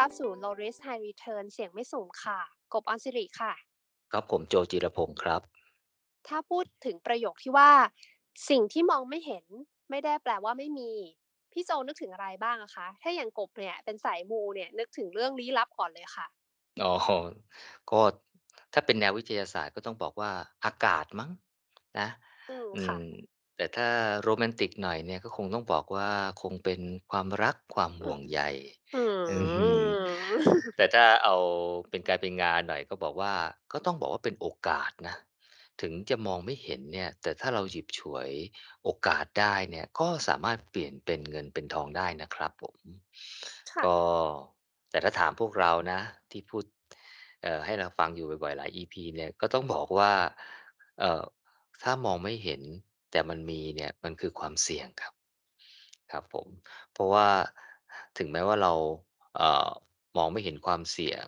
รับสู่ Low Risk High Return เสี่ยงไม่สูงค่ะ กบออนสิริค่ะ ครับผมโจจิรพงศ์ครับ ถ้าพูดถึงประโยคที่ว่า สิ่งที่มองไม่เห็นไม่ได้แปลว่าไม่มี พี่โจนึกถึงอะไรบ้างอะคะ?ถ้าอย่างกบเนี่ยเป็นสายมูเนี่ยนึกถึงเรื่องลี้ลับก่อนเลยค่ะอ๋อก็ถ้าเป็นแนววิทยาศาสตร์ก็ต้องบอกว่าอากาศมั้งนะอืมอืค่ะม แต่ถ้าโรแมนติกหน่อยเนี่ย ก็คงต้องบอกว่า คงเป็นความรัก ความอหื่อวงใย อื้ออืฮือฮึอแต่ถ้าเอาเป็นการเป็นงานหน่อย ก็บอกว่า ก็ต้องบอกว่าเป็นโอกาสนะ ถึงจะมองไม่เห็นเนี่ย แต่ถ้าเราหยิบฉวยโอกาสได้เนี่ย ก็สามารถเปลี่ยนเป็นเงินเป็นทองได้นะครับผม ค่กะ็แต่ถ้าถามพวกเรานะ ที่พูด เอ่อ ให้เราฟังอยู่บ่อย ๆ หลาย EP เนี่ย ก็ต้องบอกว่า เอ่อ ถ้ามองไม่เห็น แต่มันมีเนี่ยมันคือความเสี่ยงครับ ครับผม เพราะว่าถึงแม้ว่าเราเอ่อมองไม่เห็นความเสี่ยง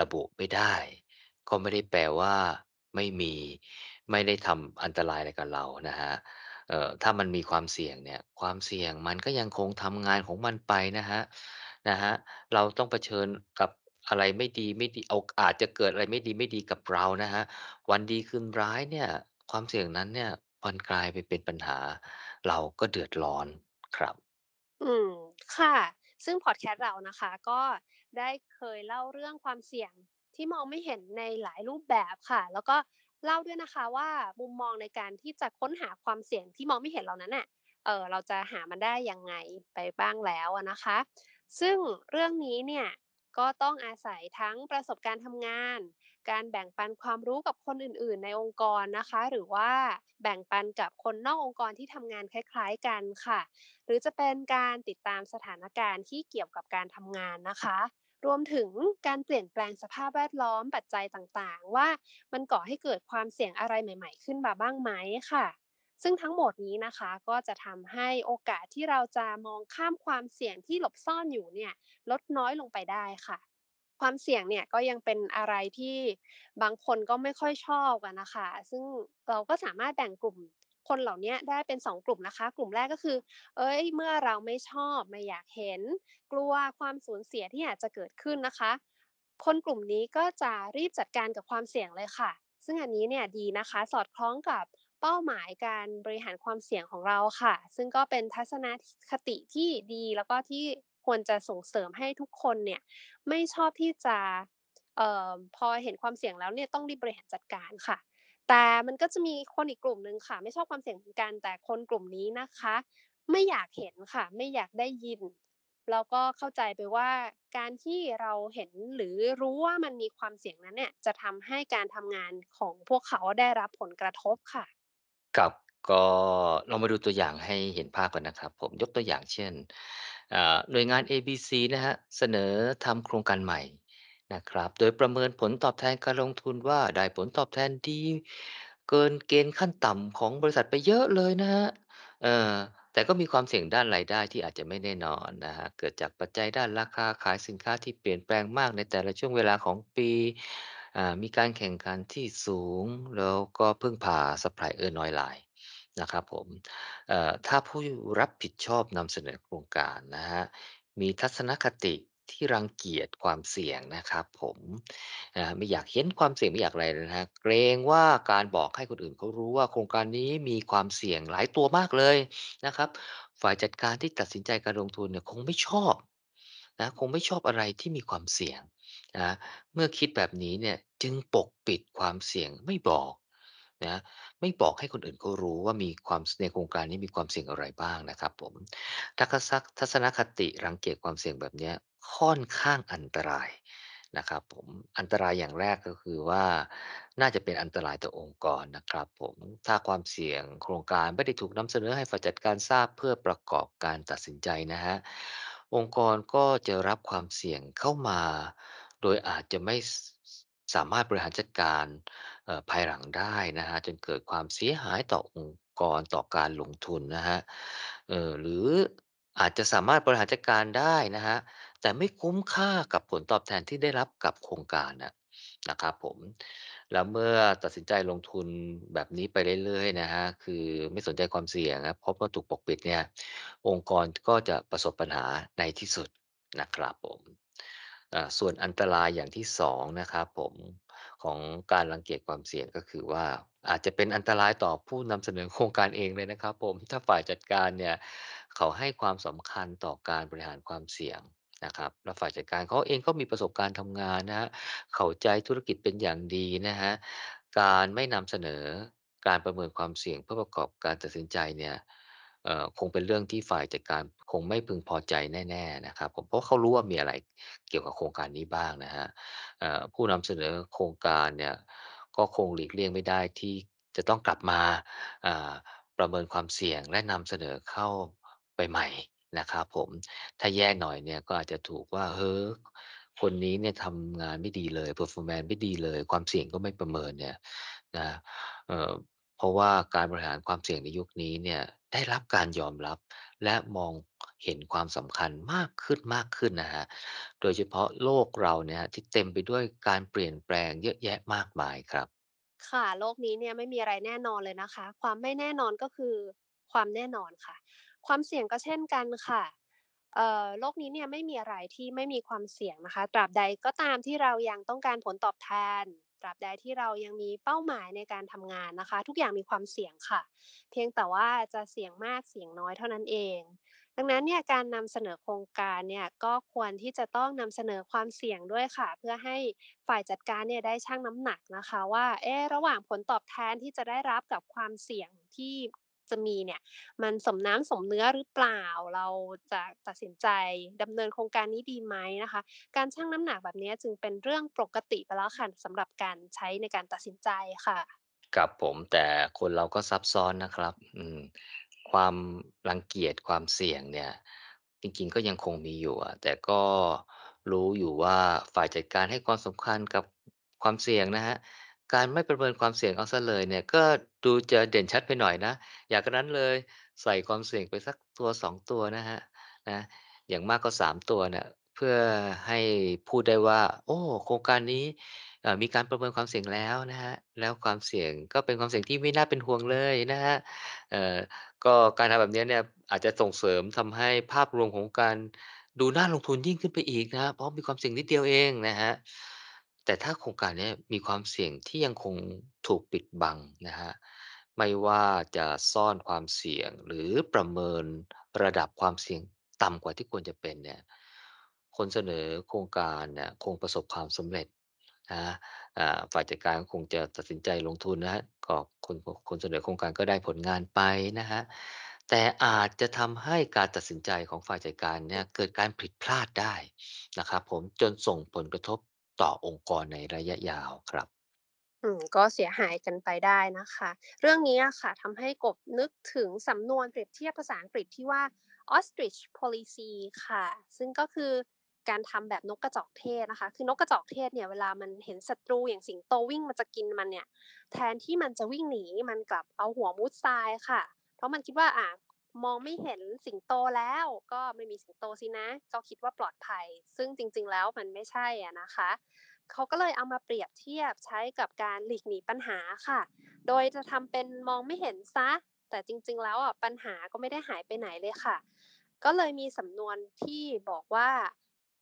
ระบุไม่ได้ ก็ไม่ได้แปลว่าไม่มีไม่ได้ทำอันตรายอะไรกับเรานะครับเอ่อถ้ามันมีความเสี่ยงเนี่ยความเสี่ยงมันก็ยังคงทำงานของมันไปนะครับนะครับเราต้องเผชิญกับอะไรไม่ดีๆโอกอาจจะเกิดอะไรไม่ดีๆกับเรานะครับวันดีคืนร้ายเนี่ยความเสี่ยงนั้นเนี่ย มันกลายไปเป็นปัญหา เราก็เดือดร้อนครับ อืม ค่ะ ซึ่งพอดแคสต์เรานะคะ ก็ได้เคยเล่าเรื่องความเสี่ยงที่มองไม่เห็นในหลายรูปแบบค่ะ แล้วก็เล่าด้วยนะคะว่ามุมมองในการที่จะค้นหาความเสี่ยงที่มองไม่เห็นเหล่านั้นน่ะ เออเราจะหามันได้ยังไงไปบ้างแล้วนะคะ ซึ่งเรื่องนี้เนี่ย ก็ต้องอาศัยทั้งประสบการณ์ทำงาน การแบ่งปันความรู้กับคนอื่น ๆ ในองค์กรนะคะ หรือว่าแบ่งปันกับคนนอกองค์กรที่ทำงานคล้าย ๆ กันค่ะ หรือจะเป็นการติดตามสถานการณ์ที่เกี่ยวกับการทำงานนะคะ รวมถึงการเปลี่ยนแปลงสภาพแวดล้อมปัจจัยต่างๆ ว่ามันก่อให้เกิดความเสี่ยงอะไรใหม่ ๆ ขึ้นมาบ้างไหมค่ะ ซึ่งทั้งหมดนี้นะคะก็จะทำให้โอกาสที่เราจะมองข้ามความเสี่ยงที่หลบซ่อนอยู่เนี่ยลดน้อยลงไปได้ค่ะ ความเสี่ยงเนี่ยก็ยังเป็นอะไรที่บางคนก็ไม่ค่อยชอบอะน่ะคะ ซึ่งเราก็สามารถแบ่งกลุ่มคนเหล่านี้ได้เป็น 2 กลุ่มนะคะ กลุ่มแรกก็คือเฮ้ย เมื่อเราไม่ชอบไม่อยากเห็น กลัวความสูญเสียที่อาจจะเกิดขึ้นนะคะ คนกลุ่มนี้ก็จะรีบจัดการกับความเสี่ยงเลยค่ะ ซึ่งอันนี้เนี่ยดีนะคะ สอดคล้องกับ เป้าหมายการบริหารความเสี่ยงของเราค่ะ ซึ่งก็เป็นทัศนคติที่ดีแล้วก็ที่ควรจะส่งเสริมให้ทุกคนเนี่ยไม่ชอบที่จะเอ่อพอเห็นความเสี่ยงแล้วเนี่ยต้องรีบบริหารจัดการค่ะ แต่มันก็จะมีคนอีกกลุ่มหนึ่งค่ะ ไม่ชอบความเสี่ยงเหมือนกันแต่คนกลุ่มนี้นะคะ ไม่อยากเห็นค่ะ ไม่อยากได้ยินแล้วก็เข้าใจไปว่าการที่เราเห็นหรือรู้ว่ามันมีความเสี่ยงนั้นเนี่ยจะทำให้การทำงานของพวกเขาได้รับผลกระทบค่ะ ครับ ก็ลองมาดูตัวอย่างให้เห็นภาพกันนะครับ ผมยกตัวอย่างเช่นอ่าหน่วยงานเอบีซีนะครับเสนอทำโครงการใหม่นะครับ โดยประเมินผลตอบแทนการลงทุนว่าได้ผลตอบแทนดี เกินเกณฑ์ขั้นต่ำของบริษัทไปเยอะเลยนะครับเออแต่ก็มีความเสี่ยงด้านรายได้ที่อาจจะไม่แน่นอนนะครับเกิดจากปัจจัยด้านราคาขายสินค้าที่เปลี่ยนแปลงมากในแต่ละช่วงเวลาของปี อ่ามีการแข่งขันที่สูง แล้วก็พึ่งพาซัปพลายเออร์น้อยรายนะครับผมเอ่อถ้าผู้รับผิดชอบนำเสนอโครงการนะครับมีทัศนคติที่รังเกียจความเสี่ยงนะครับผมอ่าไม่อยากเห็นความเสี่ยงไม่อยากอะไรเลยนะครับเกรงว่าการบอกให้คนอื่นเขารู้ว่าโครงการนี้มีความเสี่ยงหลายตัวมากเลยนะครับ ฝ่ายจัดการที่ตัดสินใจการลงทุนเนี่ยคงไม่ชอบ นะคงไม่ชอบอะไรที่มีความเสี่ยงนะเมื่อคิดแบบนี้เนี่ยจึงปกปิดความเสี่ยงไม่บอกนะไม่บอกให้คนอื่นเขารู้ว่ามีความในโครงการนี้มีความเสี่ยงอะไรบ้างนะครับผมทักซักทัศนคติรังเกียจความเสี่ยงแบบเนี้ยค่อนข้างอันตรายนะครับผมอันตรายอย่างแรกก็คือว่าน่าจะเป็นอันตรายต่อองค์กรนะครับผมถ้าความเสี่ยงโครงการไม่ได้ถูกนำเสนอให้ฝ่ายจัดการทราบเพื่อประกอบการตัดสินใจนะครับ องค์กรก็จะรับความเสี่ยงเข้ามา โดยอาจจะไม่ส สามารถบริหารจัดการ เอ่อ ภายหลังได้นะครับ จนเกิดความเสียหายต่อองค์กร ต่อการลงทุนนะครับ เอ่อ หรืออาจจะสามารถบริหารจัดการได้นะครับ แต่ไม่คุ้มค่ากับผลตอบแทนที่ได้รับกับโครงการน่ะ นะครับผม แล้วเมื่อตัดสินใจลงทุนแบบนี้ไปเรื่อย ๆ นะครับ คือไม่สนใจความเสี่ยงนะ เพราะว่าถูกปกปิดเนี่ย องค์กรก็จะประสบปัญหาในที่สุดนะครับผมส่วนอันตรายอย่างที่2นะครับผมของการรังเกียจความเสี่ยงก็คือว่า อาจจะเป็นอันตรายต่อผู้นำเสนอโครงการเองเลยนะครับ ผมถ้าฝ่ายจัดการเนี่ยเขาให้ความสำคัญต่อการบริหารความเสี่ยงนะครับแล้วฝ่ายจัดการเขาเองก็มีประสบการณ์ทำงานนะครับเข้าใจธุรกิจเป็นอย่างดีนะครับการไม่นำเสนอการประเมินความเสี่ยงเพื่อประกอบการตัดสินใจเนี่ย เอ่อคงเป็นเรื่องที่ฝ่ายจัดการคงไม่พึงพอใจแน่ๆนะครับผมเพราะเขารู้ว่ามีอะไรเกี่ยวกับโครงการนี้บ้างนะครับเอ่อผู้นำเสนอโครงการเนี่ยก็คงหลีกเลี่ยงไม่ได้ที่จะต้องกลับมาอ่าประเมินความเสี่ยงและนำเสนอเข้าไปใหม่นะครับผมถ้าแย่หน่อยเนี่ยก็อาจจะถูกว่าเฮ้อคนนี้เนี่ยทำงานไม่ดีเลย performance ไม่ดีเลย ความเสี่ยงก็ไม่ประเมินเนี่ยนะเอ่อเพราะว่าการบริหารความเสี่ยงในยุคนี้เนี่ย ได้รับการยอมรับ และมองเห็นความสำคัญมากขึ้นมากขึ้นนะครับโดยเฉพาะโลกเราเนี่ยที่เต็มไปด้วยการเปลี่ยนแปลงเยอะแยะมากมายครับ ค่ะ โลกนี้เนี่ยไม่มีอะไรแน่นอนเลยนะคะ ความไม่แน่นอนก็คือความแน่นอนค่ะ ความเสี่ยงก็เช่นกันค่ะเอ่อโลกนี้เนี่ยไม่มีอะไรที่ไม่มีความเสี่ยงนะคะ ตราบใดก็ตามที่เรายังต้องการผลตอบแทน ตราบใดที่เรายังมีเป้าหมายในการทำงานนะคะ ทุกอย่างมีความเสี่ยงค่ะ เพียงแต่ว่าจะเสี่ยงมากเสี่ยงน้อยเท่านั้นเอง ดังนั้นเนี่ยการนำเสนอโครงการเนี่ยก็ควรที่จะต้องนำเสนอความเสี่ยงด้วยค่ะ เพื่อให้ฝ่ายจัดการเนี่ยได้ชั่งน้ำหนักนะคะ ว่าเอ๊ะระหว่างผลตอบแทนที่จะได้รับกับความเสี่ยงที่ จะมีเนี่ยมันสมน้ำสมเนื้อหรือเปล่า เราจะตัดสินใจดำเนินโครงการนี้ดีไหมนะคะ การชั่งน้ำหนักแบบนี้จึงเป็นเรื่องปกติไปแล้วค่ะสำหรับการใช้ในการตัดสินใจค่ะครับผมแต่คนเราก็ซับซ้อนนะครับ อืมความรังเกียจความเสี่ยงเนี่ย จริงๆก็ยังคงมีอยู่อะแต่ก็รู้อยู่ว่าฝ่ายจัดการให้ความสำคัญกับความเสี่ยงนะครับ การไม่ประเมินความเสี่ยงเอาเสียเลยเนี่ย ก็ดูจะเด่นชัดไปหน่อยนะ อย่างงั้นเลยใส่ความเสี่ยงไปสักตัว 2 ตัวนะครับนะ อย่างมากก็ 3 ตัวเนี่ยเพื่อให้พูดได้ว่า โอ้ โครงการนี้เอ่อมีการประเมินความเสี่ยงแล้วนะครับแล้วความเสี่ยงก็เป็นความเสี่ยงที่ไม่น่าเป็นห่วงเลยนะครับเอ่อก็การทำแบบเนี้ยเนี่ยอาจจะส่งเสริมทำให้ภาพรวมของการดูน่าลงทุนยิ่งขึ้นไปอีกนะเพราะมีความเสี่ยงนิดเดียวเองนะครับ แต่ถ้าโครงการเนี้ยมีความเสี่ยงที่ยังคงถูกปิดบังนะครับ ไม่ว่าจะซ่อนความเสี่ยง หรือประเมินระดับความเสี่ยงต่ำกว่าที่ควรจะเป็นเนี่ย คนเสนอโครงการเนี่ยคงประสบความสำเร็จนะอ่าฝ่ายจัดการคงจะตัดสินใจลงทุนนะครับก็คนคนเสนอโครงการก็ได้ผลงานไปนะครับแต่อาจจะทำให้การตัดสินใจของฝ่ายจัดการเนี่ยเกิดการผิดพลาดได้นะครับผมจนส่งผลกระทบ ต่อองค์กรในระยะยาวครับ อืมก็เสียหายกันไปได้นะคะ เรื่องนี้อะค่ะทำให้กบนึกถึงสำนวนเปรียบเทียบภาษาอังกฤษที่ว่า Ostrich Policy ค่ะ ซึ่งก็คือการทำแบบนกกระจอกเทศนะคะ คือนกกระจอกเทศเนี่ยเวลามันเห็นศัตรูอย่างสิงโตวิ่งมาจะกินมันเนี่ย แทนที่มันจะวิ่งหนีมันกลับเอาหัวมุดทรายค่ะ เพราะมันคิดว่าอ่า มองไม่เห็นสิงโตแล้วก็ไม่มีสิงโตสินะ ก็คิดว่าปลอดภัย ซึ่งจริง ๆ แล้วมันไม่ใช่อะนะคะเขาก็เลยเอามาเปรียบเทียบใช้กับการหลีกหนีปัญหาค่ะ โดยจะทำเป็นมองไม่เห็นซะ แต่จริง ๆ แล้วอะปัญหาก็ไม่ได้หายไปไหนเลยค่ะ ก็เลยมีสำนวนที่บอกว่า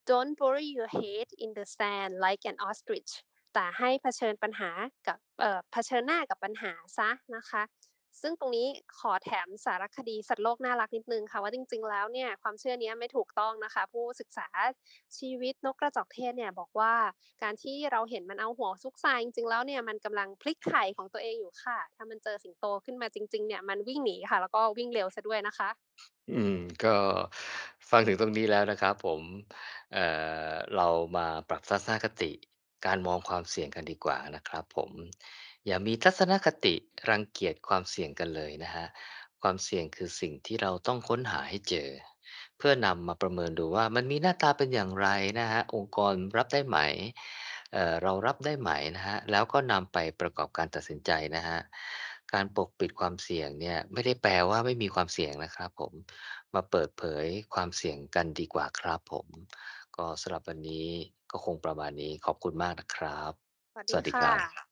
don't bury your head in the sand like an ostrich แต่ให้เผชิญปัญหากับเเผชิญหน้ากับปัญหาซะนะคะ ซึ่งตรงนี้ขอแถมสารคดีสัตว์โลกน่ารักนิดนึงค่ะว่าจริง ๆ แล้วเนี่ยความเชื่อนี้ไม่ถูกต้องนะคะ ผู้ศึกษาชีวิตนกกระจอกเทศเนี่ยบอกว่าการที่เราเห็นมันเอาหัวซุกซายจริงๆแล้วเนี่ยมันกำลังพลิกไข่ของตัวเองอยู่ค่ะ ถ้ามันเจอสิงโตขึ้นมาจริง ๆ เนี่ยมันวิ่งหนีค่ะ แล้วก็วิ่งเร็วซะด้วยนะคะ อืม ก็ฟังถึงตรงนี้แล้วนะครับ ผมเอ่อเรามาปรับทัศนคติการมองความเสี่ยงกันดีกว่านะครับ ผม อย่ามีทัศนคติรังเกียจความเสี่ยงกันเลยนะครับความเสี่ยงคือสิ่งที่เราต้องค้นหาให้เจอ เพื่อนำมาประเมินดูว่ามันมีหน้าตาเป็นอย่างไรนะครับองค์กรรับได้ไหมเอ่อเรารับได้ไหมนะครับแล้วก็นำไปประกอบการตัดสินใจนะครับการปกปิดความเสี่ยงเนี่ยไม่ได้แปลว่าไม่มีความเสี่ยงนะครับผม มาเปิดเผยความเสี่ยงกันดีกว่าครับผม ก็สำหรับวันนี้ก็คงประมาณนี้ขอบคุณมากนะครับ สวัสสดีค่ะวัสดีครับ